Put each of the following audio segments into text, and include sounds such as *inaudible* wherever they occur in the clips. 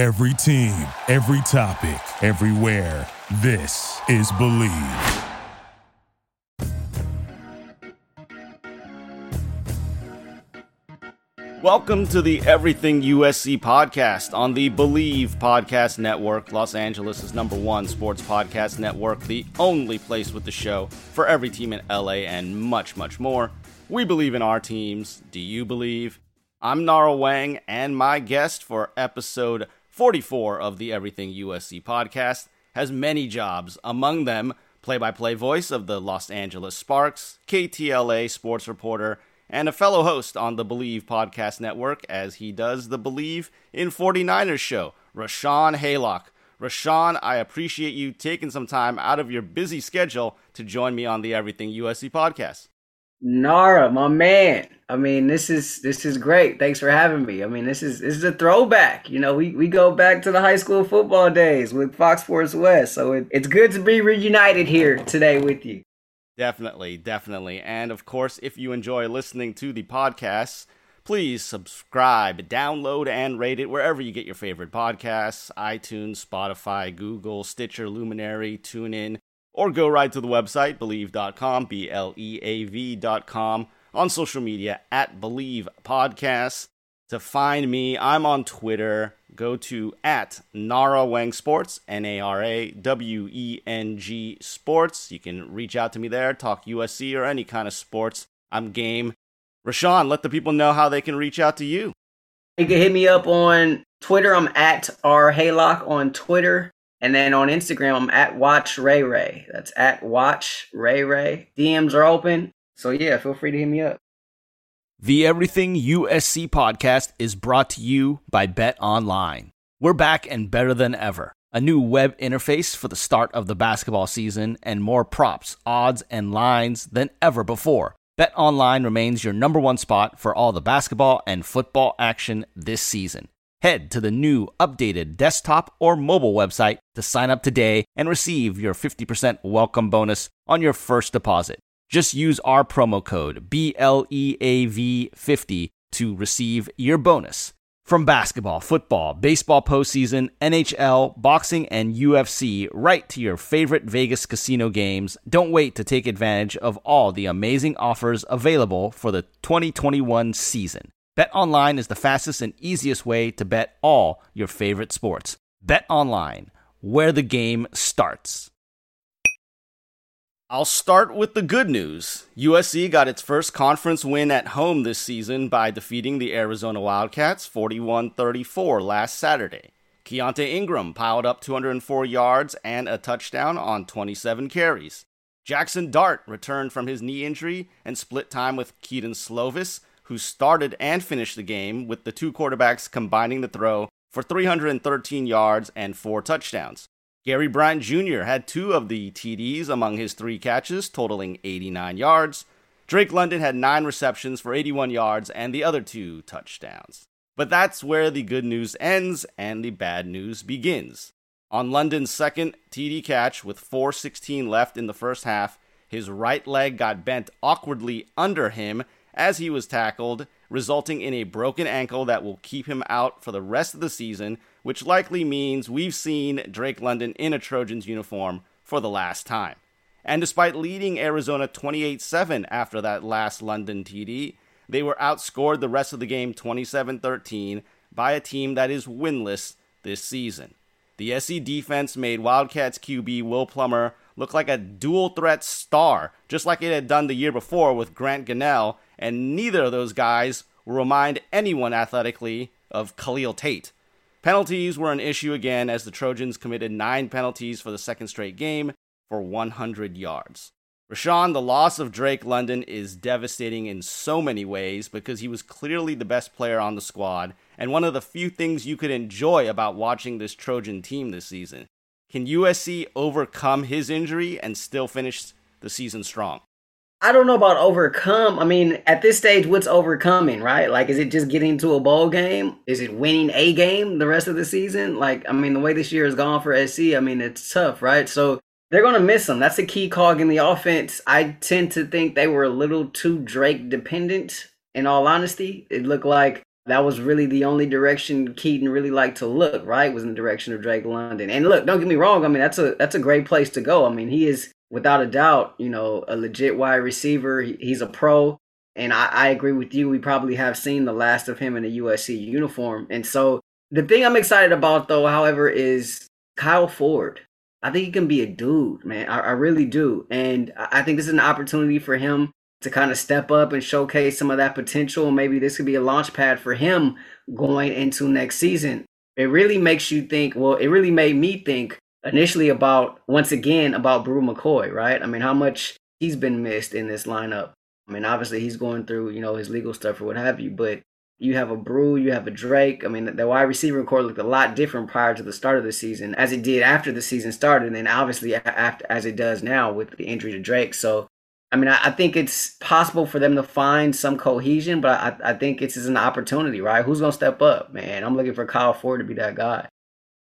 Every team, every topic, everywhere. This is Bleav. Welcome to the Everything USC podcast on the Bleav Podcast Network, Los Angeles' number one sports podcast network, the only place with the show for every team in LA and much, much more. We believe in our teams. Do you believe? I'm Nara Weng, and my guest for episode 44 of the Everything USC podcast has many jobs, among them play by play voice of the Los Angeles Sparks, KTLA sports reporter, and a fellow host on the Bleav Podcast Network as he does the Bleav in 49ers show, Rahshaun Haylock. Rahshaun, I appreciate you taking some time out of your busy schedule to join me on the Everything USC podcast. Nara, my man. I mean, this is this is great. Thanks for having me. I mean, this is this is a throwback. You know, we, we go back to the high school football days with Fox Sports West. So it, it's good to be reunited here today with you. Definitely, definitely. And of course, if you enjoy listening to the podcasts, please subscribe, download, and rate it wherever you get your favorite podcasts iTunes, Spotify, Google, Stitcher, Luminary, TuneIn, or go right to the website, bleav.com, B L E A V.com, on social media at Bleav Podcasts. To find me, I'm on Twitter. Go to at Nara Weng Sports, N A R A W E N G Sports. You can reach out to me there, talk USC or any kind of sports. I'm game. Rahshaun, let the people know how they can reach out to you. You can hit me up on Twitter. I'm at R Haylock on Twitter. And then on Instagram, I'm at Watch Ray Ray. That's at Watch Ray Ray. DMs are open. So yeah, feel free to hit me up. The Everything USC podcast is brought to you by Bet Online. We're back and better than ever. A new web interface for the start of the basketball season and more props, odds, and lines than ever before. Bet Online remains your number one spot for all the basketball and football action this season. Head to the new updated desktop or mobile website to sign up today and receive your 50% welcome bonus on your first deposit. Just use our promo code BLEAV50 to receive your bonus. From basketball, football, baseball postseason, NHL, boxing, and UFC, right to your favorite Vegas casino games, don't wait to take advantage of all the amazing offers available for the 2021 season. Bet online is the fastest and easiest way to bet all your favorite sports. Bet online, where the game starts. I'll start with the good news. USC got its first conference win at home this season by defeating the Arizona Wildcats 41 34 last Saturday. Keaontay Ingram piled up 204 yards and a touchdown on 27 carries. Jackson Dart returned from his knee injury and split time with Kedon Slovis, who started and finished the game, with the two quarterbacks combining the throw for 313 yards and four touchdowns. Gary Bryant Jr. had two of the TDs among his three catches, totaling 89 yards. Drake London had nine receptions for 81 yards and the other two touchdowns. But that's where the good news ends and the bad news begins. On London's second TD catch with 4:16 left in the first half, his right leg got bent awkwardly under him as he was tackled, resulting in a broken ankle that will keep him out for the rest of the season which likely means we've seen Drake London in a Trojans uniform for the last time. And despite leading Arizona 28 7 after that last London TD, they were outscored the rest of the game 27 13 by a team that is winless this season. The SC defense made Wildcats QB Will Plummer look like a dual threat star, just like it had done the year before with Grant Gunnell, and neither of those guys will remind anyone athletically of Khalil Tate. Penalties were an issue again as the Trojans committed nine penalties for the second straight game for 100 yards. Rahshaun, the loss of Drake London is devastating in so many ways because he was clearly the best player on the squad and one of the few things you could enjoy about watching this Trojan team this season. Can USC overcome his injury and still finish the season strong? I don't know about overcome. I mean, at this stage, what's overcoming, right? Like, is it just getting to a bowl game? Is it winning a game the rest of the season? Like, I mean, the way this year has gone for SC, I mean, it's tough, right? So they're going to miss him. That's a key cog in the offense. I tend to think they were a little too Drake dependent, in all honesty. It looked like that was really the only direction Kedon really liked to look, right? Was in the direction of Drake London. And look, don't get me wrong, I mean that's a that's a great place to go. I mean, he is without a doubt, you know, a legit wide receiver. He's a pro. And I, I agree with you. We probably have seen the last of him in a USC uniform. And so the thing I'm excited about, though, however, is Kyle Ford. I think he can be a dude, man. I, I really do. And I think this is an opportunity for him to kind of step up and showcase some of that potential. Maybe this could be a launch pad for him going into next season. It really makes you think, well, it really made me think initially about, once again, about Bru McCoy, right? I mean, how much he's been missed in this lineup. I mean, obviously he's going through, you know, his legal stuff or what have you, but you have a Bru, you have a Drake. I mean, the wide receiver core looked a lot different prior to the start of the season as it did after the season started, and then obviously after as it does now with the injury to Drake. So, I mean, I, think it's possible for them to find some cohesion, but I, I think it's an opportunity, right? Who's gonna step up, man? I'm looking for Kyle Ford to be that guy.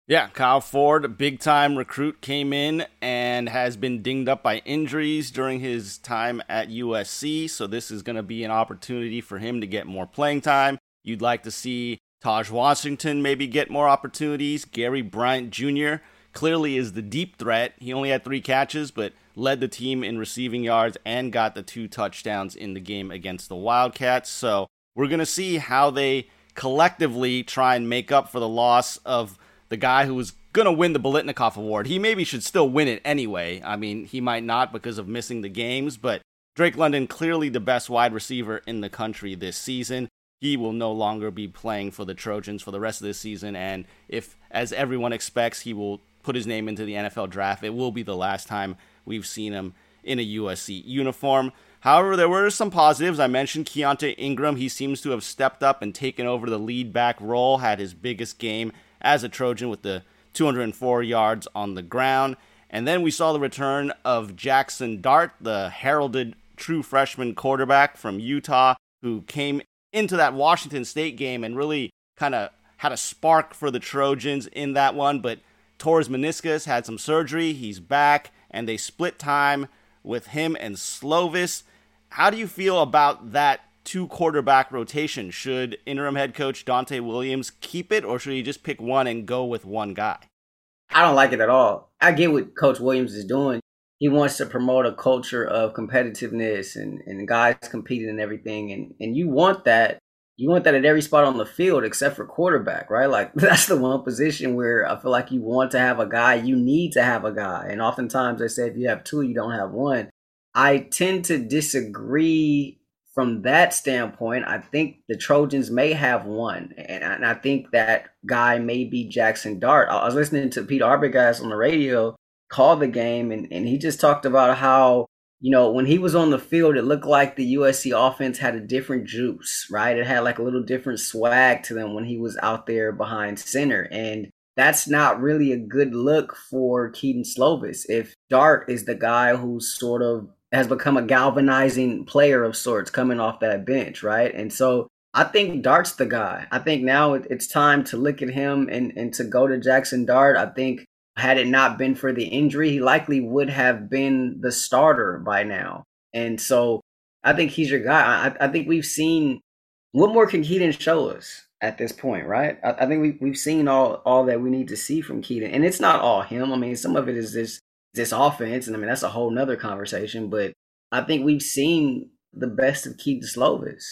Yeah, Kyle Ford, big time recruit, came in and has been dinged up by injuries during his time at USC. So, this is going to be an opportunity for him to get more playing time. You'd like to see Taj Washington maybe get more opportunities. Gary Bryant Jr. clearly is the deep threat. He only had three catches, but led the team in receiving yards and got the two touchdowns in the game against the Wildcats. So, we're going to see how they collectively try and make up for the loss of the guy who was going to win the Biletnikoff Award. He maybe should still win it anyway. I mean, he might not because of missing the games, but Drake London, clearly the best wide receiver in the country this season. He will no longer be playing for the Trojans for the rest of this season. And if, as everyone expects, he will put his name into the NFL draft, it will be the last time we've seen him in a USC uniform. However, there were some positives. I mentioned Keaontay Ingram. He seems to have stepped up and taken over the lead back role, had his biggest game as a Trojan with the 204 yards on the ground. And then we saw the return of Jackson Dart, the heralded true freshman quarterback from Utah, who came into that Washington State game and really kind of had a spark for the Trojans in that one, but tore his meniscus, had some surgery. He's back, and they split time with him and Slovis. How do you feel about that two quarterback rotation. Should interim head coach Donte Williams keep it, or should he just pick one and go with one guy? I don't like it at all. I get what Coach Williams is doing. He wants to promote a culture of competitiveness and, and guys competing and everything. And, and you want that. You want that at every spot on the field except for quarterback, right? Like *laughs* that's the one position where I feel like you want to have a guy, you need to have a guy. And oftentimes they say if you have two, you don't have one. I tend to disagree from that standpoint, I think the Trojans may have won. and I, and I think that guy may be Jackson Dart. I was listening to Pete Arbogast on the radio call the game, and, and he just talked about how you know when he was on the field, it looked like the USC offense had a different juice, right? It had like a little different swag to them when he was out there behind center, and that's not really a good look for Keaton Slovis. If Dart is the guy who's sort of has become a galvanizing player of sorts coming off that bench, right? And so I think Dart's the guy. I think now it's time to look at him and, and to go to Jackson Dart. I think had it not been for the injury, he likely would have been the starter by now. And so I think he's your guy. I, I think we've seen what more can Kedon show us at this point, right? I, I think we, we've seen all all that we need to see from Kedon. And it's not all him. I mean, some of it is this this offense, and I mean that's a whole nother conversation. But I think we've seen the best of Kedon Slovis,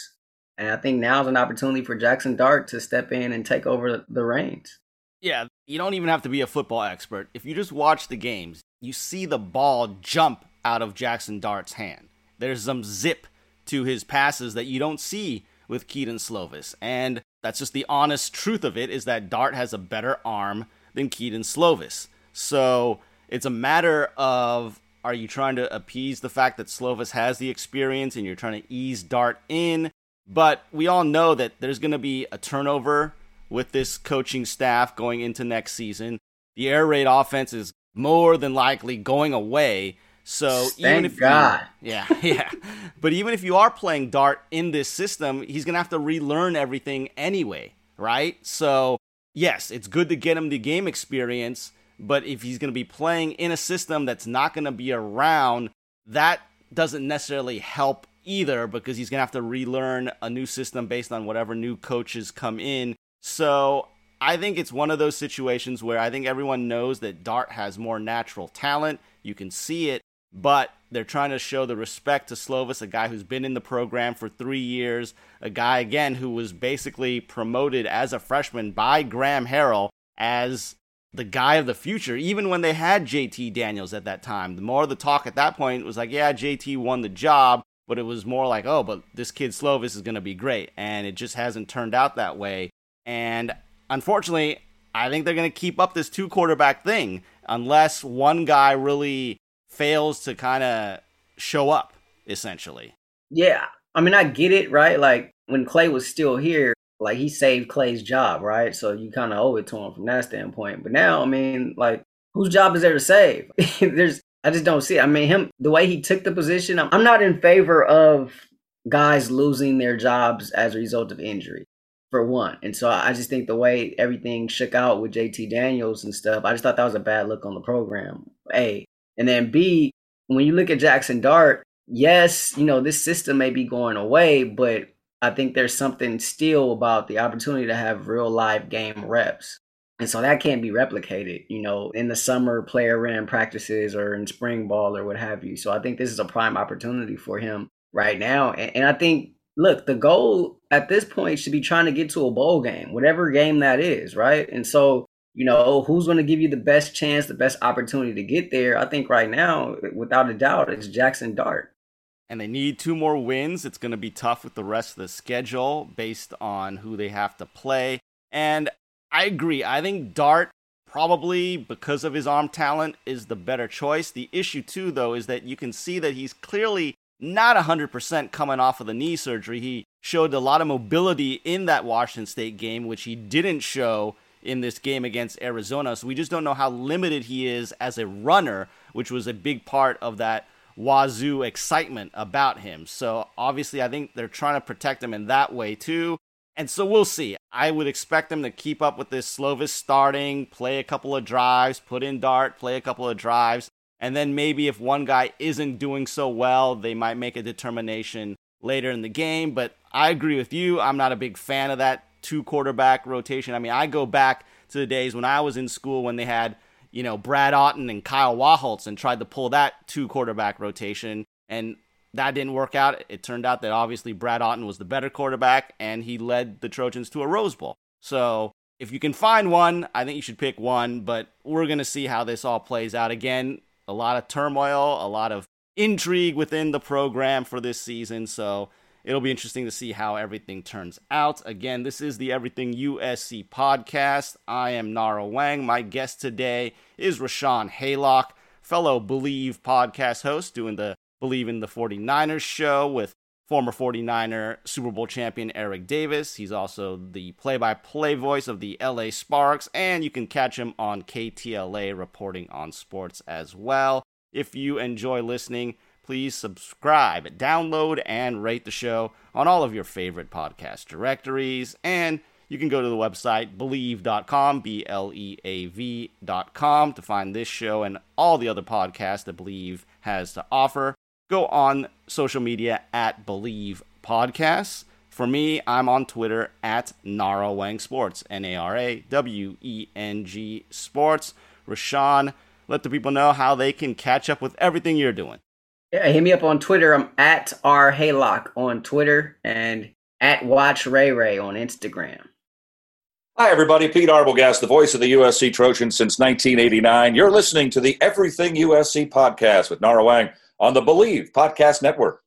and I think now's an opportunity for Jackson Dart to step in and take over the reins. Yeah, you don't even have to be a football expert. If you just watch the games, you see the ball jump out of Jackson Dart's hand. There's some zip to his passes that you don't see with Kedon Slovis. And that's just the honest truth of it is that Dart has a better arm than Kedon Slovis. So it's a matter of are you trying to appease the fact that Slovis has the experience and you're trying to ease Dart in? But we all know that there's going to be a turnover with this coaching staff going into next season. The air raid offense is more than likely going away. So Thank even if God. You, yeah, *laughs* yeah. but even if you are playing Dart in this system, he's going to have to relearn everything anyway, right? So, yes, it's good to get him the game experience but if he's going to be playing in a system that's not going to be around, that doesn't necessarily help either because he's going to have to relearn a new system based on whatever new coaches come in. So I think it's one of those situations where I think everyone knows that Dart has more natural talent. You can see it, but they're trying to show the respect to Slovis, a guy who's been in the program for three years, a guy, again, who was basically promoted as a freshman by Graham Harrell as the guy of the future, even when they had JT Daniels at that time. The more the talk at that point was like, yeah, JT won the job, but it was more like, oh, but this kid Slovis is going to be great. And it just hasn't turned out that way. And unfortunately, I think they're going to keep up this two quarterback thing unless one guy really fails to kind of show up, essentially. Yeah. I mean, I get it, right? Like when Clay was still here, like he saved Clay's job, right? So you kind of owe it to him from that standpoint. But now, I mean, like whose job is there to save? *laughs* There's, I just don't see. It. I mean, him the way he took the position. I'm, I'm not in favor of guys losing their jobs as a result of injury, for one. And so I just think the way everything shook out with JT Daniels and stuff, I just thought that was a bad look on the program. A and then B, when you look at Jackson Dart, yes, you know this system may be going away, but I think there's something still about the opportunity to have real live game reps. And so that can't be replicated, you know, in the summer player ran practices or in spring ball or what have you. So I think this is a prime opportunity for him right now. And, and I think, look, the goal at this point should be trying to get to a bowl game, whatever game that is, right? And so, you know, who's going to give you the best chance, the best opportunity to get there? I think right now, without a doubt, it's Jackson Dart and they need two more wins. It's going to be tough with the rest of the schedule based on who they have to play. And I agree. I think Dart probably because of his arm talent is the better choice. The issue too though is that you can see that he's clearly not 100% coming off of the knee surgery. He showed a lot of mobility in that Washington State game which he didn't show in this game against Arizona. So we just don't know how limited he is as a runner, which was a big part of that wazoo excitement about him. So obviously, I think they're trying to protect him in that way too. And so we'll see. I would expect them to keep up with this Slovis starting, play a couple of drives, put in Dart, play a couple of drives, and then maybe if one guy isn't doing so well, they might make a determination later in the game. But I agree with you. I'm not a big fan of that two quarterback rotation. I mean, I go back to the days when I was in school when they had you know, Brad Otton and Kyle Wachholtz and tried to pull that two quarterback rotation. And that didn't work out. It turned out that obviously Brad Otton was the better quarterback and he led the Trojans to a Rose Bowl. So if you can find one, I think you should pick one. But we're going to see how this all plays out. Again, a lot of turmoil, a lot of intrigue within the program for this season. So It'll be interesting to see how everything turns out. Again, this is the Everything USC podcast. I am Nara Weng. My guest today is Rahshaun Haylock, fellow Bleav podcast host, doing the Bleav in the 49ers show with former 49er Super Bowl champion Eric Davis. He's also the play by play voice of the LA Sparks, and you can catch him on KTLA reporting on sports as well. If you enjoy listening, please subscribe, download, and rate the show on all of your favorite podcast directories. And you can go to the website bleav.com, B L E A V.com, to find this show and all the other podcasts that Bleav has to offer. Go on social media at Bleav Podcasts. For me, I'm on Twitter at Nara Weng Sports, N A R A W E N G Sports. Rahshaun, let the people know how they can catch up with everything you're doing. Yeah, hit me up on Twitter. I'm at R Haylock on Twitter and at Watch Ray Ray on Instagram. Hi, everybody. Pete Arbogast, the voice of the USC Trojans since 1989. You're listening to the Everything USC podcast with Nara Weng on the Bleav Podcast Network.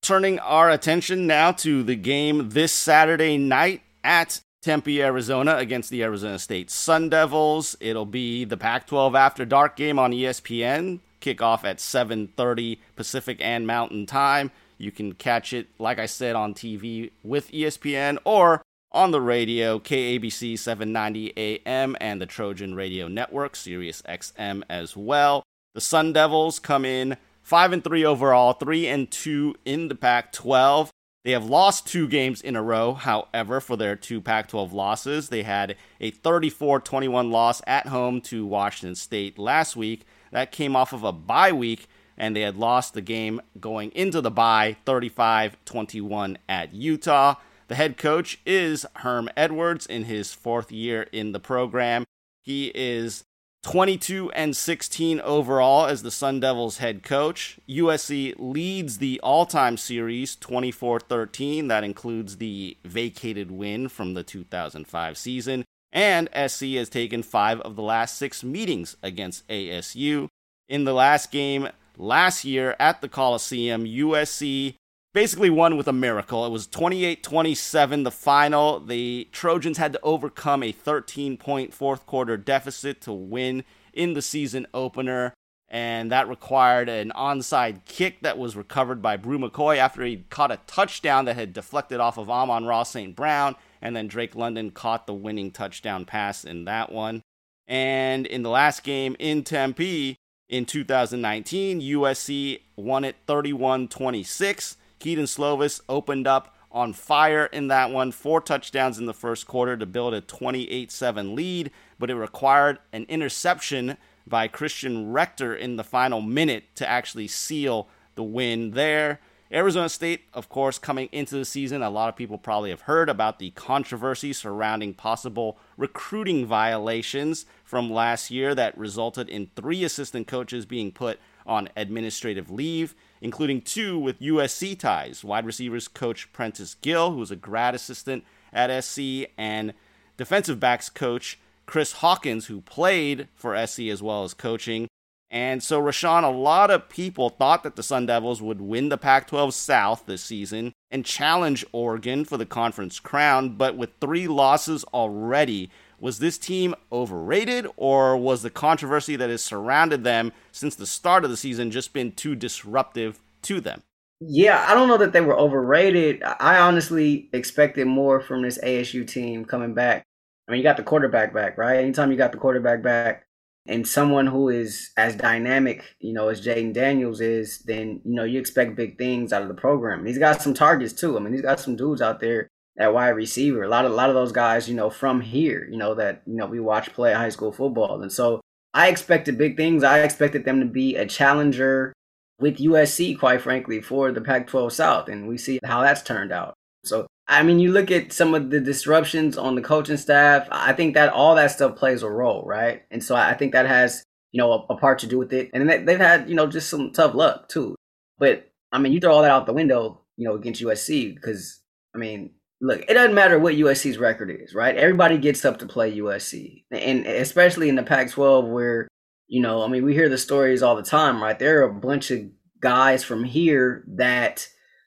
Turning our attention now to the game this Saturday night at Tempe, Arizona against the Arizona State Sun Devils. It'll be the Pac 12 After Dark game on ESPN kickoff at 7:30 Pacific and Mountain Time. You can catch it, like I said, on TV with ESPN or on the radio, KABC 790 AM and the Trojan Radio Network, Sirius XM as well. The Sun Devils come in 5 and 3 overall, 3 and 2 in the Pac 12. They have lost two games in a row, however, for their two Pac 12 losses. They had a 34 21 loss at home to Washington State last week. That came off of a bye week and they had lost the game going into the bye 35 21 at Utah. The head coach is Herm Edwards in his fourth year in the program. He is 22 and 16 overall as the Sun Devils head coach. USC leads the all time series 24 13. That includes the vacated win from the 2005 season. And SC has taken five of the last six meetings against ASU. In the last game last year at the Coliseum, USC basically won with a miracle. It was 28 27, the final. The Trojans had to overcome a 13 point fourth quarter deficit to win in the season opener. And that required an onside kick that was recovered by Bru McCoy after he caught a touchdown that had deflected off of Amon-Ra St. Brown. And then Drake London caught the winning touchdown pass in that one. And in the last game in Tempe in 2019, USC won it 31 26. Kedon Slovis opened up on fire in that one. Four touchdowns in the first quarter to build a 28 7 lead, but it required an interception by Christian Rector in the final minute to actually seal the win there. Arizona State, of course, coming into the season, a lot of people probably have heard about the controversy surrounding possible recruiting violations from last year that resulted in three assistant coaches being put on administrative leave including two with USC ties wide receivers coach Prentice Gill, who was a grad assistant at SC, and defensive backs coach Chris Hawkins, who played for SC as well as coaching. And so, Rahshaun, a lot of people thought that the Sun Devils would win the Pac 12 South this season and challenge Oregon for the conference crown, but with three losses already, was this team overrated, or was the controversy that has surrounded them since the start of the season just been too disruptive to them? Yeah, I don't know that they were overrated. I honestly expected more from this ASU team coming back. I mean, you got the quarterback back, right? Anytime you got the quarterback back and someone who is as dynamic, you know, as Jayden Daniels is, then, you know, you expect big things out of the program. he's got some targets too. I mean, he's got some dudes out there at wide receiver. A lot of a lot of those guys, you know, from here, you know, that you know we watch play high school football, and so I expected big things. I expected them to be a challenger with USC, quite frankly, for the Pac-12 South, and we see how that's turned out. So, I mean, you look at some of the disruptions on the coaching staff. I think that all that stuff plays a role, right? And so I think that has you know a, a part to do with it, and they've had you know just some tough luck too. But I mean, you throw all that out the window, you know, against USC because I mean, look, it doesn't matter what USC's record is, right? Everybody gets up to play USC, and especially in the Pac-12, where you know, I mean, we hear the stories all the time, right? There are a bunch of guys from here that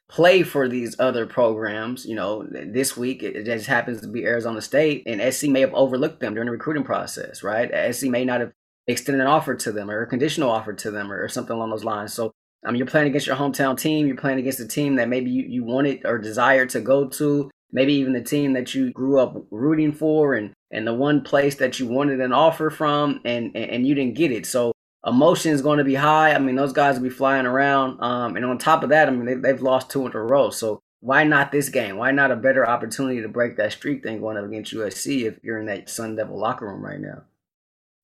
play for these other programs. You know, this week it just happens to be Arizona State, and SC may have overlooked them during the recruiting process, right? Uh, SC may not have extended an offer to them or a conditional offer to them or, something along those lines. So I mean, you're playing against your hometown team. You're playing against a team that maybe you, you wanted or desired to go to maybe even the team that you grew up rooting for and and the one place that you wanted an offer from and and, and you didn't get it so emotion is going to be high i mean those guys will be flying around um, and on top of that i mean they, they've lost two in a row so why not this game why not a better opportunity to break that streak than going up against usc if you're in that sun devil locker room right now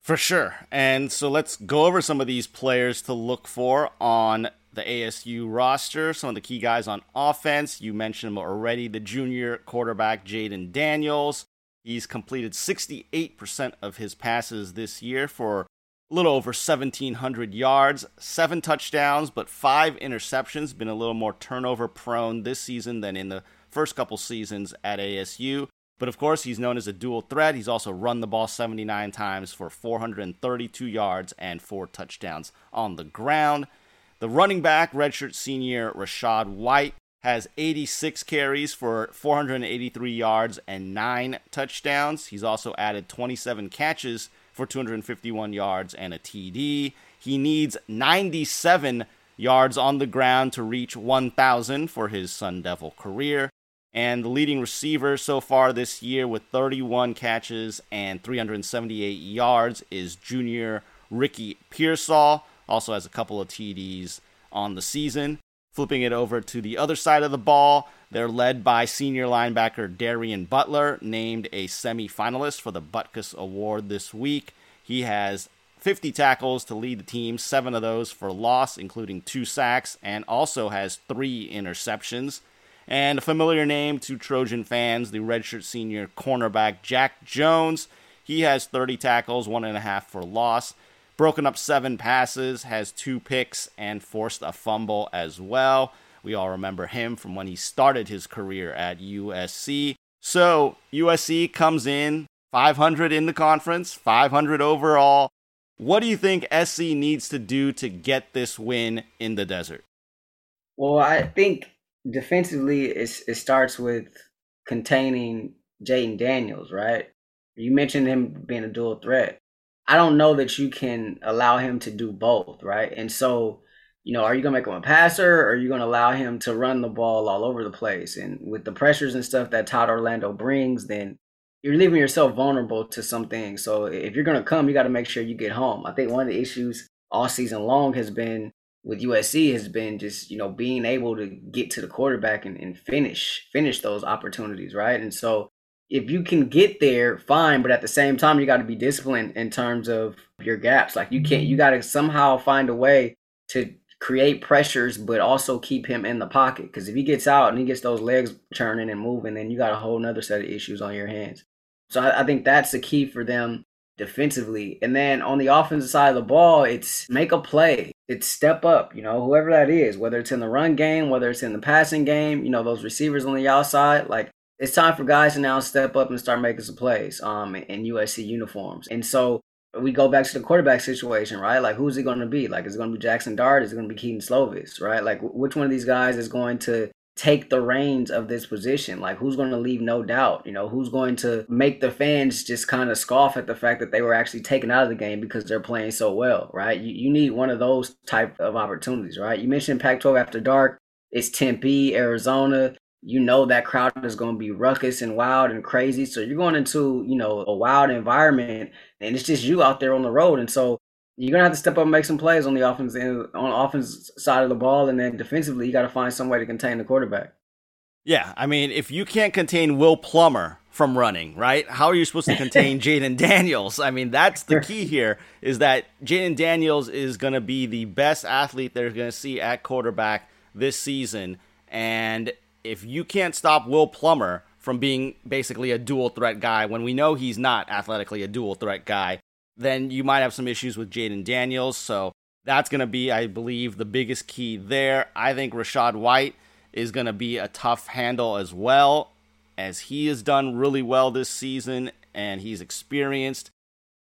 for sure. And so let's go over some of these players to look for on the ASU roster. Some of the key guys on offense. You mentioned them already. The junior quarterback, Jayden Daniels. He's completed 68% of his passes this year for a little over 1,700 yards, seven touchdowns, but five interceptions. Been a little more turnover prone this season than in the first couple seasons at ASU. But of course, he's known as a dual threat. He's also run the ball 79 times for 432 yards and four touchdowns on the ground. The running back, redshirt senior Rachaad White, has 86 carries for 483 yards and nine touchdowns. He's also added 27 catches for 251 yards and a TD. He needs 97 yards on the ground to reach 1,000 for his Sun Devil career. And the leading receiver so far this year with 31 catches and 378 yards is junior Ricky Pearsall also has a couple of TDs on the season. Flipping it over to the other side of the ball, they're led by senior linebacker Darien Butler, named a semifinalist for the Butkus Award this week. He has 50 tackles to lead the team, seven of those for loss, including two sacks, and also has three interceptions. And a familiar name to Trojan fans, the redshirt senior cornerback Jack Jones. He has 30 tackles, one and a half for loss, broken up seven passes, has two picks, and forced a fumble as well. We all remember him from when he started his career at USC. So USC comes in 500 in the conference, 500 overall. What do you think SC needs to do to get this win in the desert? Well, I think defensively, it starts with containing Jayden Daniels, right? You mentioned him being a dual threat. I don't know that you can allow him to do both, right? And so, you know, are you going to make him a passer or are you going to allow him to run the ball all over the place? And with the pressures and stuff that Todd Orlando brings, then you're leaving yourself vulnerable to some things. So if you're going to come, you got to make sure you get home. I think one of the issues all season long has been with USC has been just you know being able to get to the quarterback and, and finish finish those opportunities, right? And so if you can get there, fine. But at the same time, you got to be disciplined in terms of your gaps. Like you can't, you got to somehow find a way to create pressures, but also keep him in the pocket. Because if he gets out and he gets those legs churning and moving, then you got a whole nother set of issues on your hands. So I, I think that's the key for them defensively. And then on the offensive side of the ball, it's make a play. It's step up, you know, whoever that is, whether it's in the run game, whether it's in the passing game, you know, those receivers on the outside, like it's time for guys to now step up and start making some plays um in USC uniforms. And so we go back to the quarterback situation, right? Like who's it going to be? Like is it going to be Jackson Dart? Is it going to be Kedon Slovis, right? Like which one of these guys is going to take the reins of this position? Like who's going to leave no doubt? You know, who's going to make the fans just kind of scoff at the fact that they were actually taken out of the game because they're playing so well, right? You, you need one of those type of opportunities, right? You mentioned Pac-12 after dark. It's Tempe, Arizona. You know that crowd is going to be ruckus and wild and crazy. So you're going into, you know, a wild environment and it's just you out there on the road. And so you're gonna have to step up and make some plays on the offense on the offense side of the ball, and then defensively, you got to find some way to contain the quarterback. Yeah, I mean, if you can't contain Will Plummer from running, right? How are you supposed to contain *laughs* Jayden Daniels? I mean, that's the key *laughs* here. Is that Jayden Daniels is going to be the best athlete they're going to see at quarterback this season, and if you can't stop Will Plummer from being basically a dual threat guy, when we know he's not athletically a dual threat guy, then you might have some issues with Jayden Daniels. So that's going to be, I believe, the biggest key there. I think Rachaad White is going to be a tough handle as well, as he has done really well this season and he's experienced.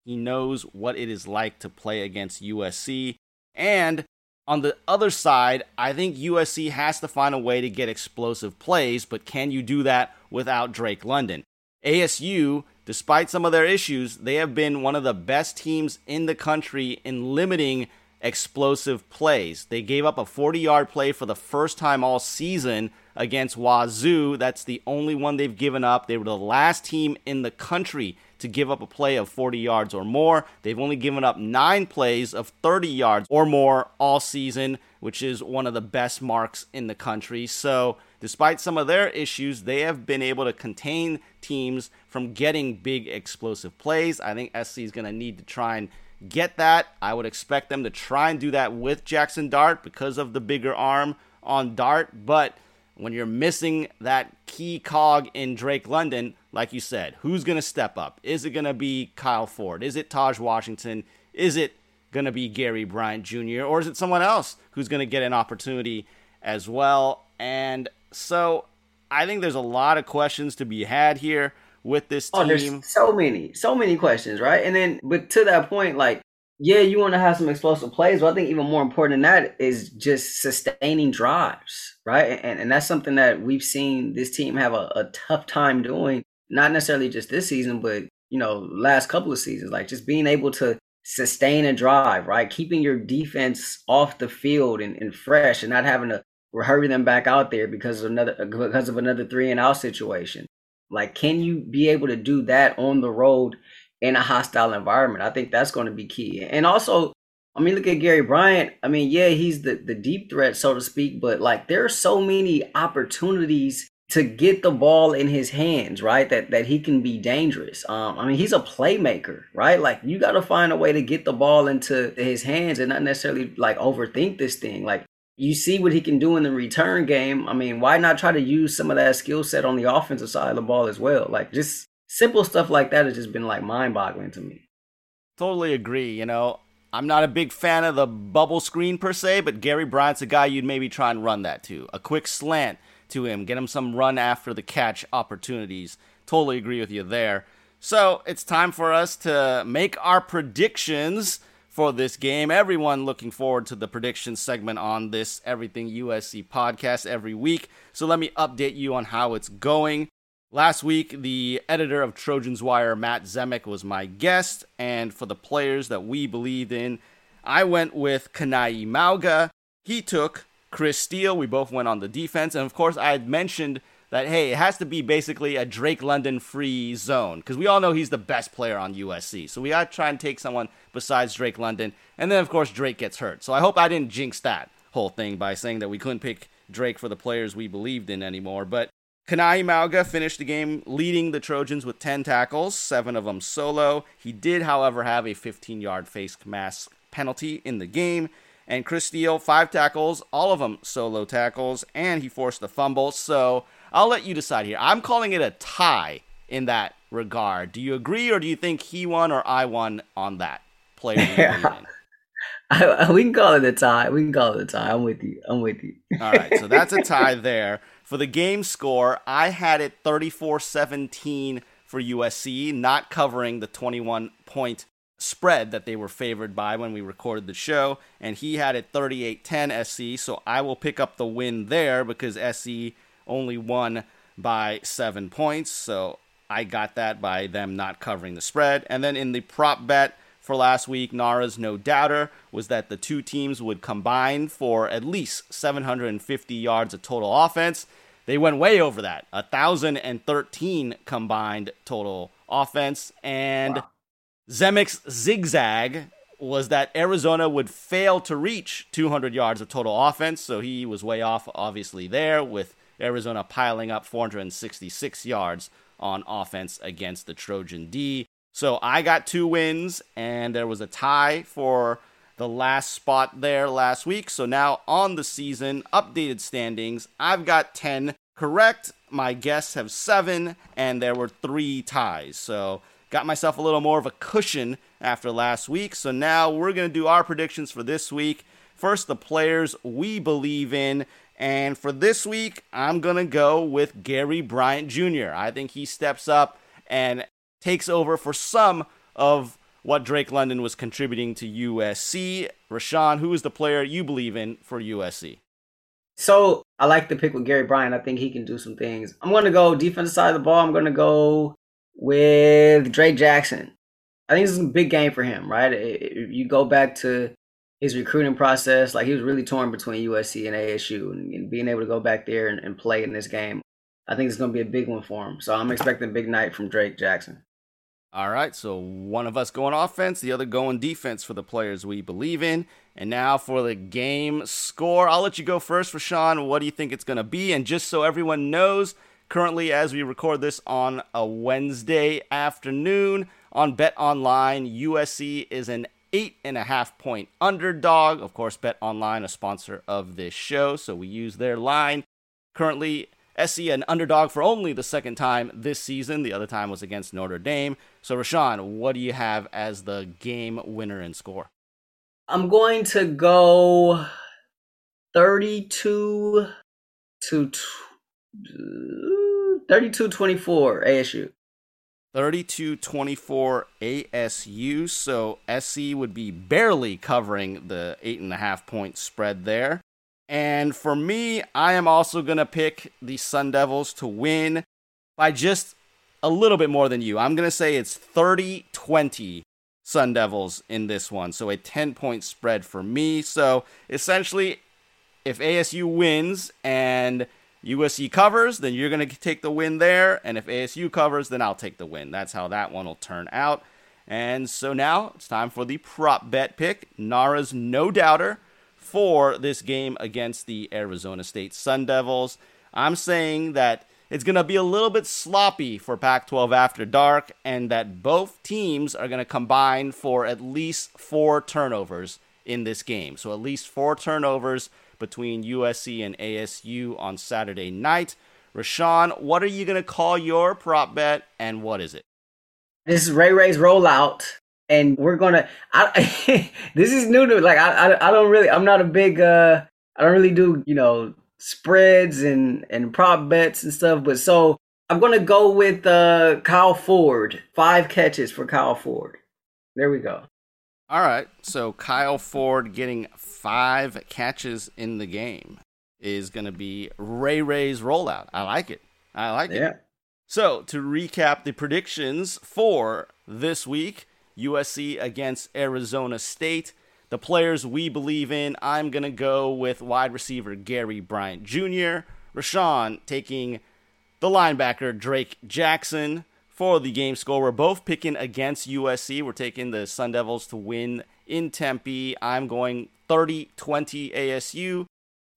He knows what it is like to play against USC. And on the other side, I think USC has to find a way to get explosive plays, but can you do that without Drake London? ASU despite some of their issues, they have been one of the best teams in the country in limiting explosive plays. They gave up a 40 yard play for the first time all season against Wazoo. That's the only one they've given up. They were the last team in the country to give up a play of 40 yards or more. They've only given up nine plays of 30 yards or more all season, which is one of the best marks in the country. So, despite some of their issues, they have been able to contain teams from getting big explosive plays. I think SC is going to need to try and get that. I would expect them to try and do that with Jackson Dart because of the bigger arm on Dart. But when you're missing that key cog in Drake London, like you said, who's going to step up? Is it going to be Kyle Ford? Is it Taj Washington? Is it going to be Gary Bryant Jr.? Or is it someone else who's going to get an opportunity as well? And so I think there's a lot of questions to be had here with this team. Oh, there's so many, so many questions, right? And then, but to that point, like, yeah, you want to have some explosive plays, but I think even more important than that is just sustaining drives, right? And and that's something that we've seen this team have a, a tough time doing. Not necessarily just this season, but you know, last couple of seasons, like just being able to sustain a drive, right? Keeping your defense off the field and, and fresh and not having to hurry them back out there because of another because of another three and out situation. Like, can you be able to do that on the road in a hostile environment? I think that's going to be key. And also, I mean, look at Gary Bryant. I mean, yeah, he's the the deep threat, so to speak, but like there are so many opportunities to get the ball in his hands, right? That that he can be dangerous. Um, I mean, he's a playmaker, right? Like you got to find a way to get the ball into his hands and not necessarily like overthink this thing. Like you see what he can do in the return game. I mean, why not try to use some of that skill set on the offensive side of the ball as well? Like just simple stuff like that has just been like mind boggling to me. Totally agree. You know, I'm not a big fan of the bubble screen per se, but Gary Bryant's a guy you'd maybe try and run that to. A quick slant to him, get him some run after the catch opportunities. Totally agree with you there. So it's time for us to make our predictions for this game. Everyone looking forward to the prediction segment on this Everything USC podcast every week. So let me update you on how it's going. Last week, the editor of Trojans Wire, Matt Zemek, was my guest, and for the players that we believed in, I went with Kana'i Mauga. He took Chris Steele. We both went on the defense, and of course, I had mentioned that hey, it has to be basically a Drake London free zone because we all know he's the best player on USC. So we got to try and take someone besides Drake London, and then of course Drake gets hurt. So I hope I didn't jinx that whole thing by saying that we couldn't pick Drake for the players we believed in anymore. But Kana'i Mauga finished the game leading the Trojans with 10 tackles, seven of them solo. He did, however, have a 15 yard face mask penalty in the game. And Chris Steele, five tackles, all of them solo tackles, and he forced a fumble. So I'll let you decide here. I'm calling it a tie in that regard. Do you agree, or do you think he won or I won on that player? *laughs* I, we can call it a tie. We can call it a tie. I'm with you. I'm with you. All right, so that's a tie there. *laughs* For the game score, I had it 34 17 for USC, not covering the 21 point spread that they were favored by when we recorded the show. And he had it 38 10 SC, so I will pick up the win there because SC only won by seven points. So I got that by them not covering the spread. And then in the prop bet, for last week, Nara's no doubter was that the two teams would combine for at least 750 yards of total offense. They went way over that, 1,013 combined total offense. And wow. Zemek's zigzag was that Arizona would fail to reach 200 yards of total offense. So he was way off, obviously, there, with Arizona piling up 466 yards on offense against the Trojan D. So I got two wins, and there was a tie for the last spot there last week. So now on the season, updated standings, I've got 10 correct. My guests have seven, and there were three ties. So got myself a little more of a cushion after last week. So now we're going to do our predictions for this week. First, the players we believe in. And for this week, I'm going to go with Gary Bryant Jr. I think he steps up and takes over for some of what Drake London was contributing to USC. Rahshaun, who is the player you believe in for USC? So I like the pick with Gary Bryant. I think he can do some things. I'm going to go defensive side of the ball. I'm going to go with Drake Jackson. I think this is a big game for him, right? If you go back to his recruiting process, like he was really torn between USC and ASU, and, and being able to go back there and, and play in this game, I think it's going to be a big one for him. So I'm expecting a big night from Drake Jackson. All right, so one of us going offense, the other going defense for the players we believe in. And now for the game score. I'll let you go first, Rahshaun. What do you think it's going to be? And just so everyone knows, currently as we record this on a Wednesday afternoon on Bet Online, USC is an eight and a half point underdog. Of course, Bet Online, a sponsor of this show, so we use their line. Currently SC an underdog for only the second time this season. The other time was against Notre Dame. So, Rahshaun, what do you have as the game winner and score? I'm going to go 32 to uh, 32 24 ASU. 32 24 ASU. So SC would be barely covering the eight and a half point spread there. And for me, I am also going to pick the Sun Devils to win by just a little bit more than you. I'm going to say it's 30 20 Sun Devils in this one. So a 10 point spread for me. So essentially, if ASU wins and USC covers, then you're going to take the win there. And if ASU covers, then I'll take the win. That's how that one will turn out. And so now it's time for the prop bet pick. Nara's no doubter for this game against the Arizona State Sun Devils. I'm saying that it's going to be a little bit sloppy for Pac 12 after dark, and that both teams are going to combine for at least four turnovers in this game. So, at least four turnovers between USC and ASU on Saturday night. Rahshaun, what are you going to call your prop bet, and what is it? This is Ray Ray's rollout, and we're gonna. I, *laughs* this is new to like I, I. I don't really. I'm not a big. uh I don't really do you know spreads and and prop bets and stuff. But so I'm gonna go with uh, Kyle Ford. Five catches for Kyle Ford. There we go. All right. So Kyle Ford getting five catches in the game is going to be Ray Ray's rollout. I like it. I like it. yeah. it. So to recap the predictions for this week, USC against Arizona State. The players we believe in, I'm going to go with wide receiver Gary Bryant Jr., Rahshaun taking the linebacker Drake Jackson. For the game score, we're both picking against USC. We're taking the Sun Devils to win in Tempe. I'm going 30 20 ASU.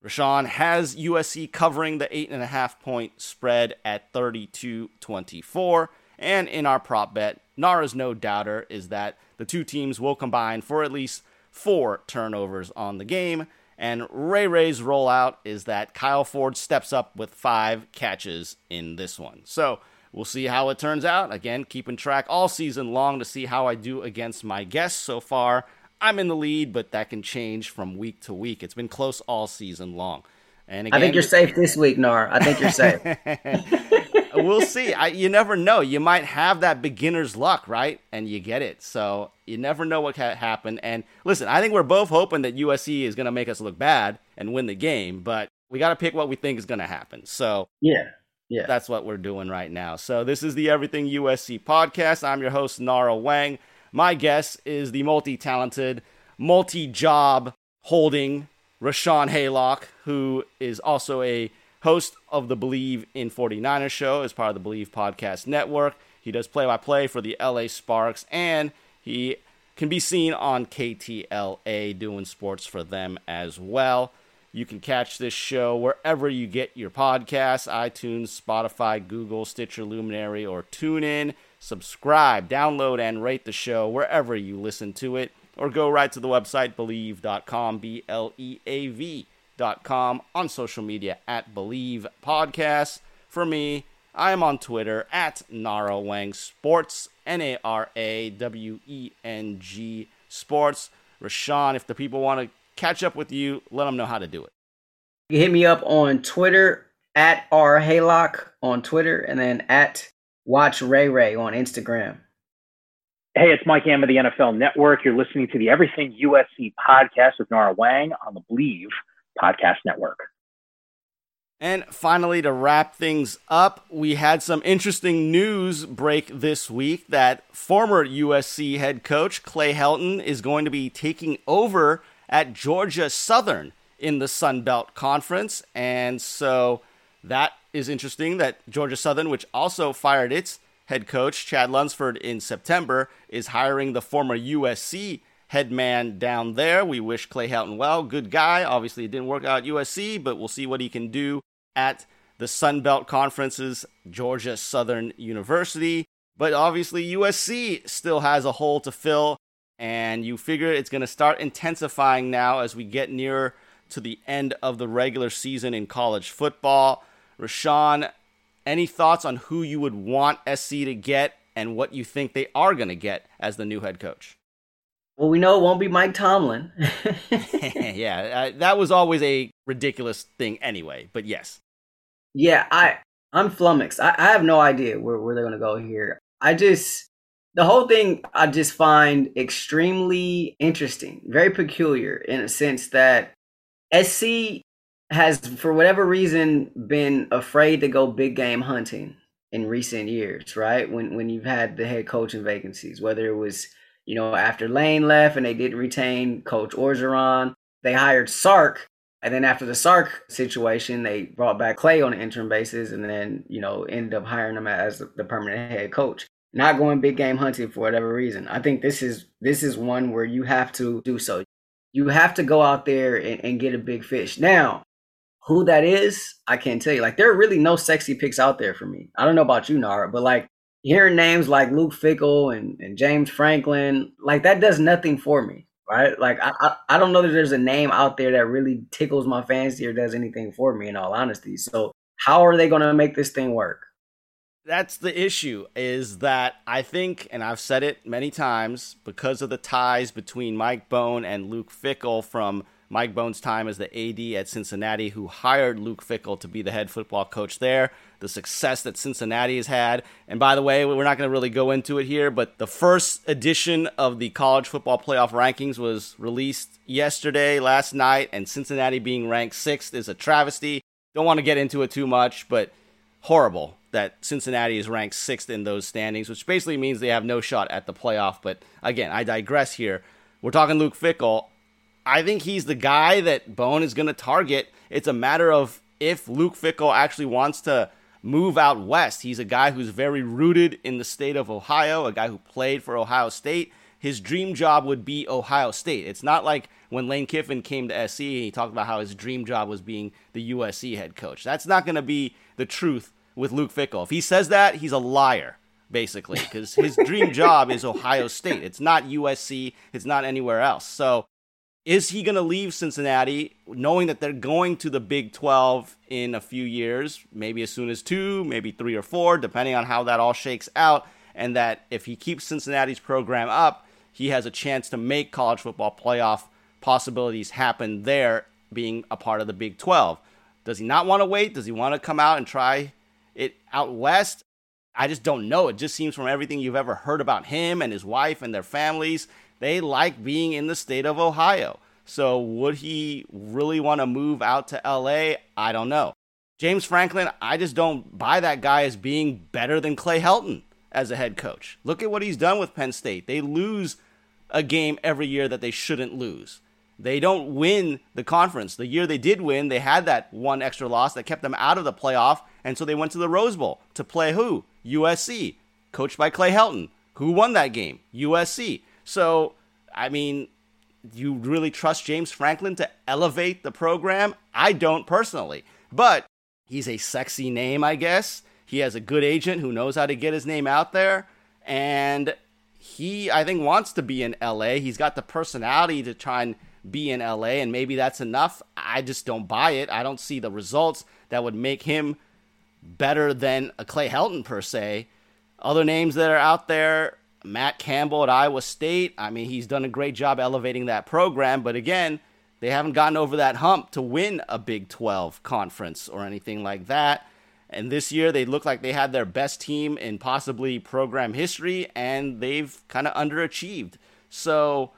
Rahshaun has USC covering the 8.5 point spread at 32 24. And in our prop bet, Nara's no doubter is that the two teams will combine for at least four turnovers on the game. And Ray Ray's rollout is that Kyle Ford steps up with five catches in this one. So we'll see how it turns out. Again, keeping track all season long to see how I do against my guests so far. I'm in the lead, but that can change from week to week. It's been close all season long. And again, I think you're safe this week, Nar. I think you're safe. we'll see. I, you never know. You might have that beginner's luck, right? And you get it. So you never know what can happen. And listen, I think we're both hoping that USC is going to make us look bad and win the game, but we got to pick what we think is going to happen. So yeah, yeah, that's what we're doing right now. So this is the Everything USC podcast. I'm your host Nara Weng. My guest is the multi-talented, multi-job holding Rahshaun Haylock, who is also a host of the Bleav in 49ers show as part of the Bleav Podcast Network. He does play by play for the LA Sparks, and he can be seen on KTLA doing sports for them as well. You can catch this show wherever you get your podcasts iTunes, Spotify, Google, Stitcher, Luminary, or TuneIn. Subscribe, download, and rate the show wherever you listen to it, or go right to the website bleav.com, B L E A V com on social media at Bleav Podcasts. For me, I am on Twitter at Nara Weng Sports, N A R A W E N G Sports. Rahshaun, if the people want to catch up with you, let them know how to do it. You hit me up on Twitter at R Haylock on Twitter, and then at Watch Ray Ray on Instagram. Hey, it's Mike Am of the NFL Network. You're listening to the Everything USC podcast with Nara Weng on the Bleav Podcast Network. And finally, to wrap things up, we had some interesting news break this week that former USC head coach Clay Helton is going to be taking over at Georgia Southern in the Sun Belt Conference. And so that is interesting that Georgia Southern, which also fired its head coach, Chad Lunsford, in September, is hiring the former USC head man down there. We wish Clay Helton well. Good guy. Obviously, it didn't work out at USC, but we'll see what he can do at the Sun Belt Conference's Georgia Southern University. But obviously, USC still has a hole to fill, and you figure it's going to start intensifying now as we get nearer to the end of the regular season in college football. Rahshaun, any thoughts on who you would want SC to get and what you think they are going to get as the new head coach? Well, we know it won't be Mike Tomlin. *laughs* *laughs* yeah, uh, that was always a ridiculous thing anyway, but yes. Yeah, I I'm flummoxed. I, I have no idea where, where they're gonna go here. I just the whole thing I just find extremely interesting, very peculiar in a sense that SC has for whatever reason been afraid to go big game hunting in recent years, right? When when you've had the head coaching vacancies, whether it was you know, after Lane left and they didn't retain Coach Orgeron, they hired Sark. And then after the Sark situation, they brought back Clay on an interim basis and then, you know, ended up hiring him as the permanent head coach. Not going big game hunting for whatever reason. I think this is this is one where you have to do so. You have to go out there and, and get a big fish. Now, who that is, I can't tell you. Like there are really no sexy picks out there for me. I don't know about you, Nara, but like hearing names like Luke Fickell and, and James Franklin, like that does nothing for me. Right? Like I, I, I don't know that there's a name out there that really tickles my fancy or does anything for me in all honesty. So how are they gonna make this thing work? That's the issue is that I think, and I've said it many times, because of the ties between Mike Bohn and Luke Fickell from Mike Bohn's time as the AD at Cincinnati, who hired Luke Fickell to be the head football coach there, the success that Cincinnati has had. And by the way, we're not going to really go into it here, but the first edition of the college football playoff rankings was released yesterday, last night, and Cincinnati being ranked sixth is a travesty. Don't want to get into it too much, but horrible that Cincinnati is ranked sixth in those standings, which basically means they have no shot at the playoff. But again, I digress here. We're talking Luke Fickell. I think he's the guy that Bohn is going to target. It's a matter of if Luke Fickell actually wants to move out west. He's a guy who's very rooted in the state of Ohio, a guy who played for Ohio State. His dream job would be Ohio State. It's not like when Lane Kiffin came to SC, he talked about how his dream job was being the USC head coach. That's not going to be the truth with Luke Fickell. If he says that, he's a liar, basically, because his dream job is Ohio State. It's not USC, it's not anywhere else. So is he going to leave Cincinnati knowing that they're going to the Big 12 in a few years, maybe as soon as two, maybe three or four, depending on how that all shakes out? And that if he keeps Cincinnati's program up, he has a chance to make college football playoff possibilities happen there, being a part of the Big 12. Does he not want to wait? Does he want to come out and try it out west? I just don't know. It just seems from everything you've ever heard about him and his wife and their families they like being in the state of Ohio. So would he really want to move out to LA? I don't know. James Franklin, I just don't buy that guy as being better than Clay Helton as a head coach. Look at what he's done with Penn State. They lose a game every year that they shouldn't lose. They don't win the conference. The year they did win, they had that one extra loss that kept them out of the playoff, and so they went to the Rose Bowl to play who? USC, coached by Clay Helton. Who won that game? USC. So, I mean, you really trust James Franklin to elevate the program? I don't personally, but he's a sexy name, I guess. He has a good agent who knows how to get his name out there. And he, I think, wants to be in LA. He's got the personality to try and be in LA, and maybe that's enough. I just don't buy it. I don't see the results that would make him better than a Clay Helton, per se. Other names that are out there, Matt Campbell at Iowa State, I mean, he's done a great job elevating that program, but again, they haven't gotten over that hump to win a Big 12 conference or anything like that. And this year, they look like they had their best team in possibly program history, and they've kind of underachieved. So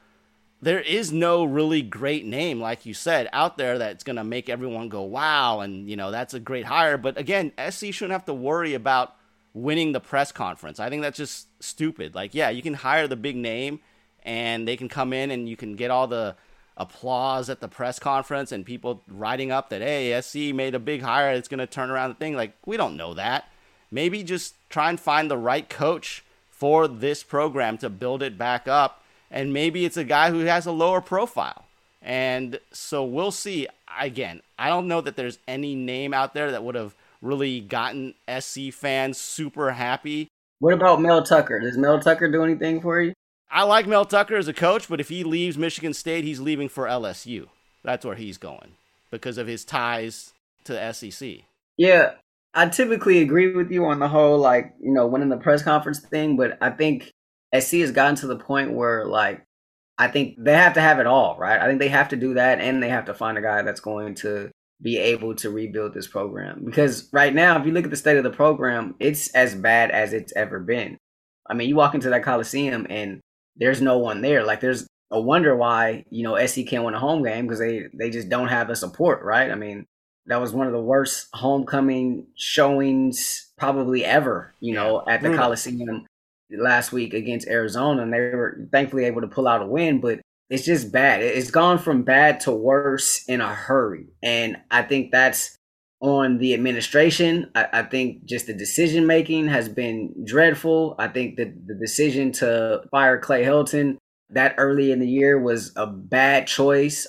there is no really great name, like you said, out there that's going to make everyone go, wow, and, you know, that's a great hire. But again, SC shouldn't have to worry about winning the press conference. I think that's just stupid. Like, yeah, you can hire the big name and they can come in and you can get all the applause at the press conference and people writing up that, hey, SC made a big hire. It's going to turn around the thing. Like, we don't know that. Maybe just try and find the right coach for this program to build it back up. And maybe it's a guy who has a lower profile. And so we'll see. Again, I don't know that there's any name out there that would have really gotten SC fans super happy. What about Mel Tucker? Does Mel Tucker do anything for you? I like Mel Tucker as a coach, but if he leaves Michigan State, he's leaving for LSU. That's where he's going because of his ties to the SEC. Yeah, I typically agree with you on the whole, like, you know, winning the press conference thing, but I think SC has gotten to the point where, like, I think they have to have it all, right? I think they have to do that and they have to find a guy that's going to be able to rebuild this program. Because right now, if you look at the state of the program, it's as bad as it's ever been. I mean, you walk into that Coliseum and there's no one there. Like, there's a wonder why, you know, SC can't win a home game because they, they just don't have the support, right? I mean, that was one of the worst homecoming showings probably ever, you know, at the mm. Coliseum last week against Arizona. And they were thankfully able to pull out a win, but it's just bad. It's gone from bad to worse in a hurry. And I think that's on the administration. I, I think just the decision making has been dreadful. I think that the decision to fire Clay Helton that early in the year was a bad choice.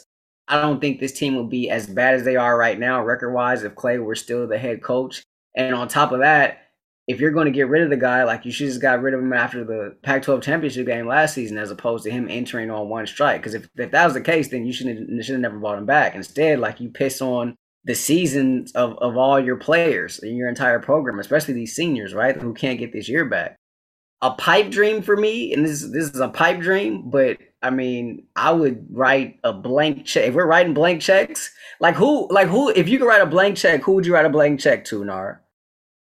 I don't think this team would be as bad as they are right now, record wise, if Clay were still the head coach. And on top of that, if you're going to get rid of the guy, like you should just got rid of him after the Pac-12 championship game last season, as opposed to him entering on one strike. Because if, if that was the case, then you shouldn't should have never brought him back. Instead, like you piss on the seasons of, of all your players in your entire program, especially these seniors, right, who can't get this year back. A pipe dream for me, and this this is a pipe dream, but I mean, I would write a blank check. If we're writing blank checks, like who, like who, if you could write a blank check, who would you write a blank check to, Nar?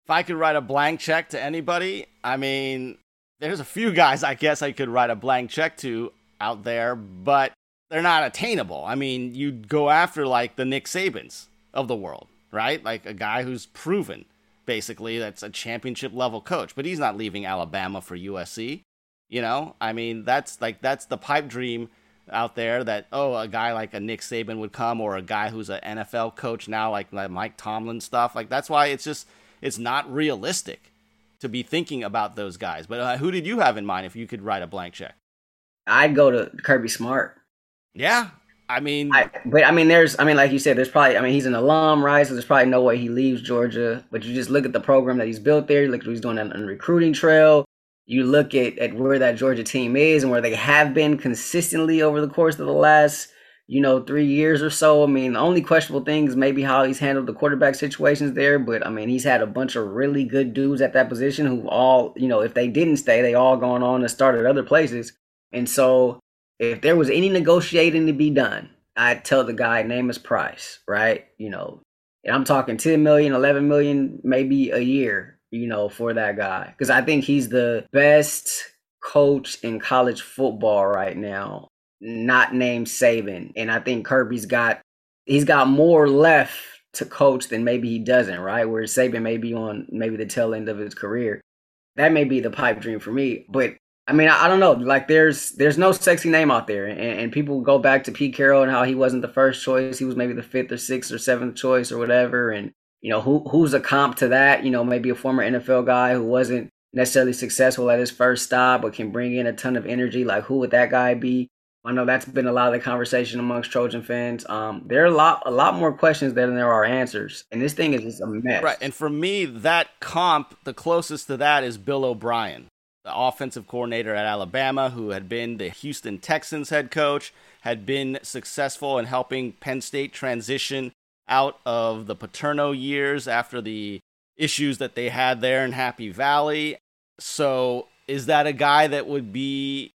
If I could write a blank check to anybody, I mean, there's a few guys I guess I could write a blank check to out there, but they're not attainable. I mean, you'd go after like the Nick Sabans of the world, right? Like a guy who's proven basically that's a championship level coach, but he's not leaving Alabama for USC. You know, I mean, that's like that's the pipe dream out there that oh, a guy like a Nick Saban would come or a guy who's an NFL coach now like, like Mike Tomlin stuff. Like that's why it's just it's not realistic to be thinking about those guys. But uh, who did you have in mind if you could write a blank check? I'd go to Kirby Smart. Yeah, I mean, I, but I mean, there's, I mean, like you said, there's probably, I mean, he's an alum, right? So there's probably no way he leaves Georgia. But you just look at the program that he's built there. You look at what he's doing on the recruiting trail. You look at, at where that Georgia team is and where they have been consistently over the course of the last you know, three years or so. I mean, the only questionable things maybe how he's handled the quarterback situations there, but I mean, he's had a bunch of really good dudes at that position who all, you know, if they didn't stay, they all gone on and started other places. And so, if there was any negotiating to be done, I'd tell the guy name his price, right? You know, and I'm talking 10 million, 11 million, maybe a year, you know, for that guy. Because I think he's the best coach in college football right now not named Saban. And I think Kirby's got he's got more left to coach than maybe he doesn't, right? Where Saban may be on maybe the tail end of his career. That may be the pipe dream for me. But I mean, I, I don't know. Like there's there's no sexy name out there. And, and people go back to Pete Carroll and how he wasn't the first choice. He was maybe the fifth or sixth or seventh choice or whatever. And you know, who who's a comp to that? You know, maybe a former NFL guy who wasn't necessarily successful at his first stop but can bring in a ton of energy. Like who would that guy be? I know that's been a lot of the conversation amongst Trojan fans. Um, there are a lot, a lot more questions than there are answers, and this thing is just a mess. Right, and for me, that comp, the closest to that is Bill O'Brien, the offensive coordinator at Alabama, who had been the Houston Texans head coach, had been successful in helping Penn State transition out of the Paterno years after the issues that they had there in Happy Valley. So, is that a guy that would be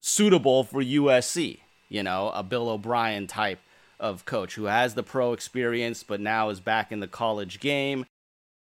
suitable for USC. You know, a Bill O'Brien type of coach who has the pro experience, but now is back in the college game.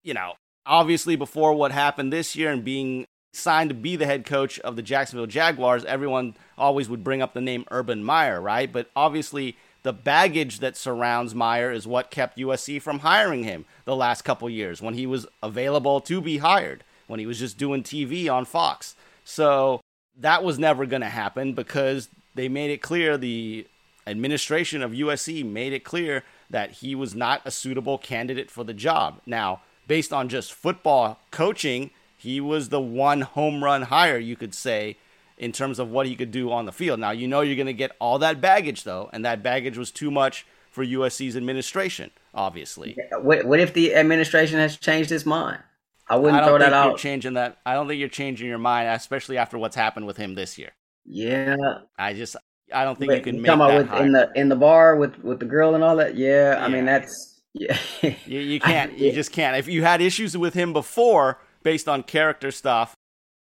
You know, obviously, before what happened this year and being signed to be the head coach of the Jacksonville Jaguars, everyone always would bring up the name Urban Meyer, right? But obviously, the baggage that surrounds Meyer is what kept USC from hiring him the last couple years when he was available to be hired, when he was just doing TV on Fox. So that was never going to happen because they made it clear the administration of USC made it clear that he was not a suitable candidate for the job. Now, based on just football coaching, he was the one home run hire, you could say, in terms of what he could do on the field. Now, you know you're going to get all that baggage, though, and that baggage was too much for USC's administration, obviously. What, if the administration has changed its mind? I wouldn't I throw that out. changing that. I don't think you're changing your mind, especially after what's happened with him this year. Yeah. I just I don't think but you can you make that with, in the in the bar with with the girl and all that. Yeah, yeah. I mean that's yeah. you, you *laughs* can't. you just can't. If you had issues with him before based on character stuff,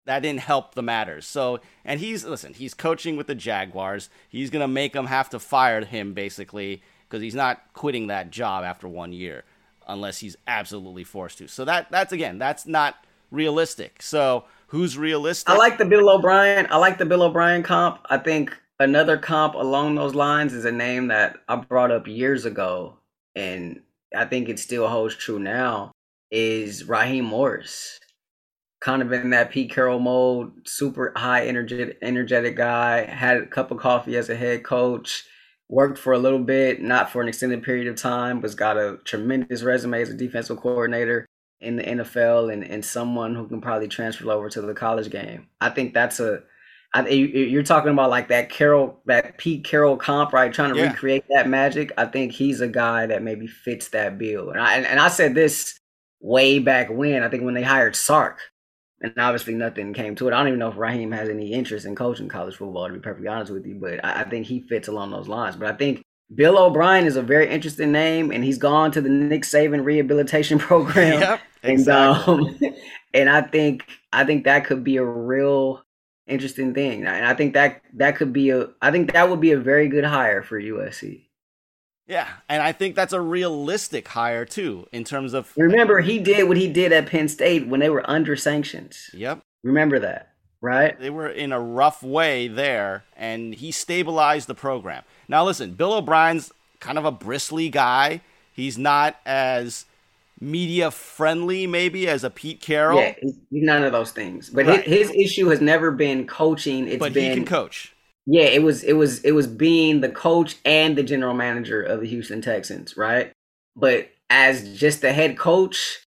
that didn't help the matters. So, and he's listen, he's coaching with the Jaguars. He's gonna make them have to fire him basically because he's not quitting that job after one year unless he's absolutely forced to. So that that's again, that's not realistic. So who's realistic? I like the Bill O'Brien. I like the Bill O'Brien comp. I think another comp along those lines is a name that I brought up years ago, and I think it still holds true now. Is Raheem Morris kind of in that Pete Carroll mode? Super high energetic, energetic guy. Had a cup of coffee as a head coach worked for a little bit, not for an extended period of time, but's got a tremendous resume as a defensive coordinator in the NFL and, and someone who can probably transfer over to the college game. I think that's a I, you're talking about like that Carroll, that Pete Carroll comp, right? Trying to yeah. recreate that magic. I think he's a guy that maybe fits that bill. And I and I said this way back when. I think when they hired Sark, and obviously nothing came to it. I don't even know if Raheem has any interest in coaching college football. To be perfectly honest with you, but I, I think he fits along those lines. But I think Bill O'Brien is a very interesting name, and he's gone to the Nick Saban rehabilitation *laughs* program. Yep, exactly. And, um, *laughs* and I think I think that could be a real interesting thing. And I think that that could be a I think that would be a very good hire for USC. Yeah, and I think that's a realistic hire too in terms of Remember he did what he did at Penn State when they were under sanctions. Yep. Remember that, right? They were in a rough way there and he stabilized the program. Now listen, Bill O'Brien's kind of a bristly guy. He's not as media friendly maybe as a Pete Carroll. Yeah, he's none of those things. But right. his, his, issue has never been coaching. It's but been, he can coach. Yeah, it was it was it was being the coach and the general manager of the Houston Texans, right? But as just the head coach,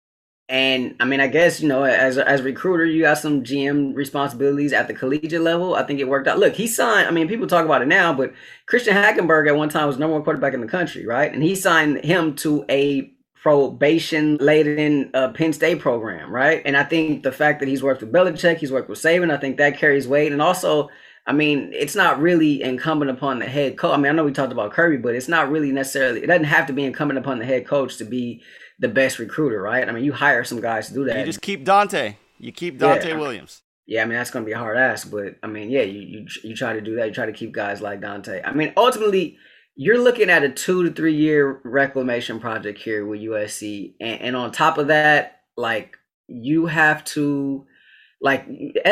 and I mean, I guess you know, as as recruiter, you got some GM responsibilities at the collegiate level. I think it worked out. Look, he signed. I mean, people talk about it now, but Christian Hackenberg at one time was number one quarterback in the country, right? And he signed him to a probation laden uh, Penn State program, right? And I think the fact that he's worked with Belichick, he's worked with Saban, I think that carries weight. And also, I mean, it's not really incumbent upon the head coach. I mean, I know we talked about Kirby, but it's not really necessarily. It doesn't have to be incumbent upon the head coach to be the best recruiter, right? I mean, you hire some guys to do that. You just keep Donte. You keep Donte yeah. Williams. Yeah, I mean that's going to be a hard ask, but I mean, yeah, you, you you try to do that. You try to keep guys like Donte. I mean, ultimately, you're looking at a two to three year reclamation project here with USC, and, and on top of that, like you have to, like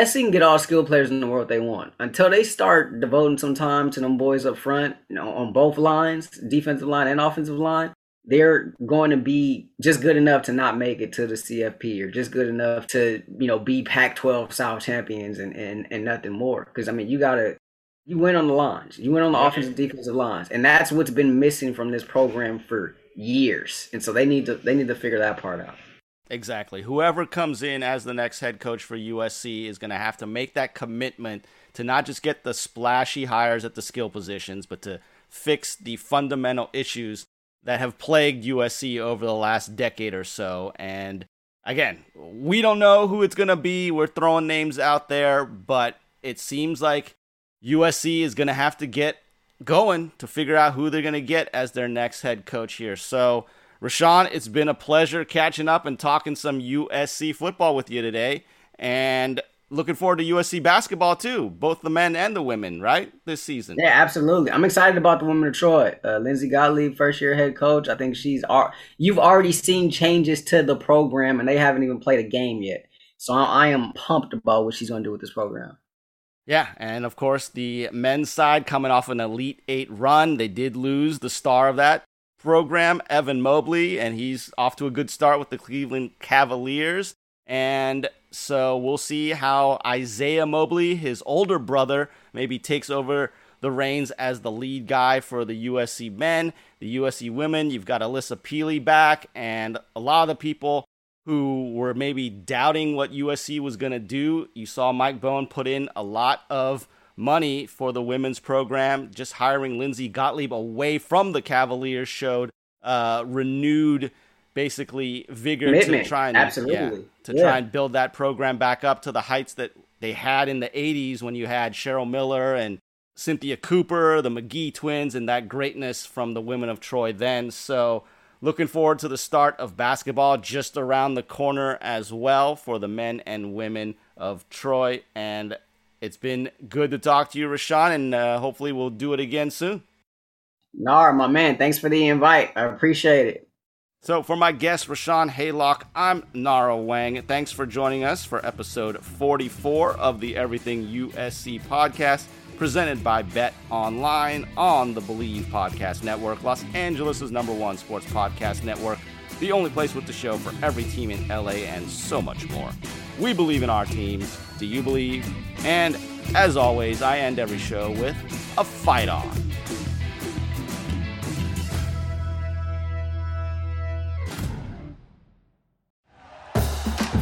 SC can get all skilled players in the world they want until they start devoting some time to them boys up front, you know, on both lines, defensive line and offensive line. They're going to be just good enough to not make it to the CFP, or just good enough to, you know, be Pac-12 South champions and and, and nothing more. Because I mean, you gotta you went on the lines. You went on the yeah. offensive defensive lines, and that's what's been missing from this program for years. And so they need to they need to figure that part out. Exactly. Whoever comes in as the next head coach for USC is going to have to make that commitment to not just get the splashy hires at the skill positions, but to fix the fundamental issues that have plagued USC over the last decade or so. And again, we don't know who it's going to be. We're throwing names out there, but it seems like USC is going to have to get going to figure out who they're going to get as their next head coach here. So, Rahshaun, it's been a pleasure catching up and talking some USC football with you today. And looking forward to USC basketball too, both the men and the women, right? This season. Yeah, absolutely. I'm excited about the women of Troy. Uh, Lindsay Gottlieb, first year head coach. I think she's. You've already seen changes to the program, and they haven't even played a game yet. So I am pumped about what she's going to do with this program. Yeah, and of course, the men's side coming off an Elite Eight run. They did lose the star of that program, Evan Mobley, and he's off to a good start with the Cleveland Cavaliers. And so we'll see how Isaiah Mobley, his older brother, maybe takes over the reins as the lead guy for the USC men. The USC women, you've got Alissa Pili back, and a lot of the people who were maybe doubting what USC was going to do. You saw Mike Bohn put in a lot of money for the women's program. Just hiring Lindsay Gottlieb away from the Cavaliers showed uh, renewed, basically vigor Commitment. to try and absolutely yeah, to yeah. try and build that program back up to the heights that they had in the '80s when you had Cheryl Miller and Cynthia Cooper, the McGee twins, and that greatness from the women of Troy then. So Looking forward to the start of basketball just around the corner as well for the men and women of Troy. And it's been good to talk to you, Rahshaun, and uh, hopefully we'll do it again soon. Nar, my man, thanks for the invite. I appreciate it. So, for my guest, Rahshaun Haylock, I'm Nara Weng. Thanks for joining us for episode 44 of the Everything USC podcast presented by Bet Online on the Bleav Podcast Network, Los Angeles' number one sports podcast network, the only place with the show for every team in LA and so much more. We believe in our teams. Do you believe? And as always, I end every show with a fight on.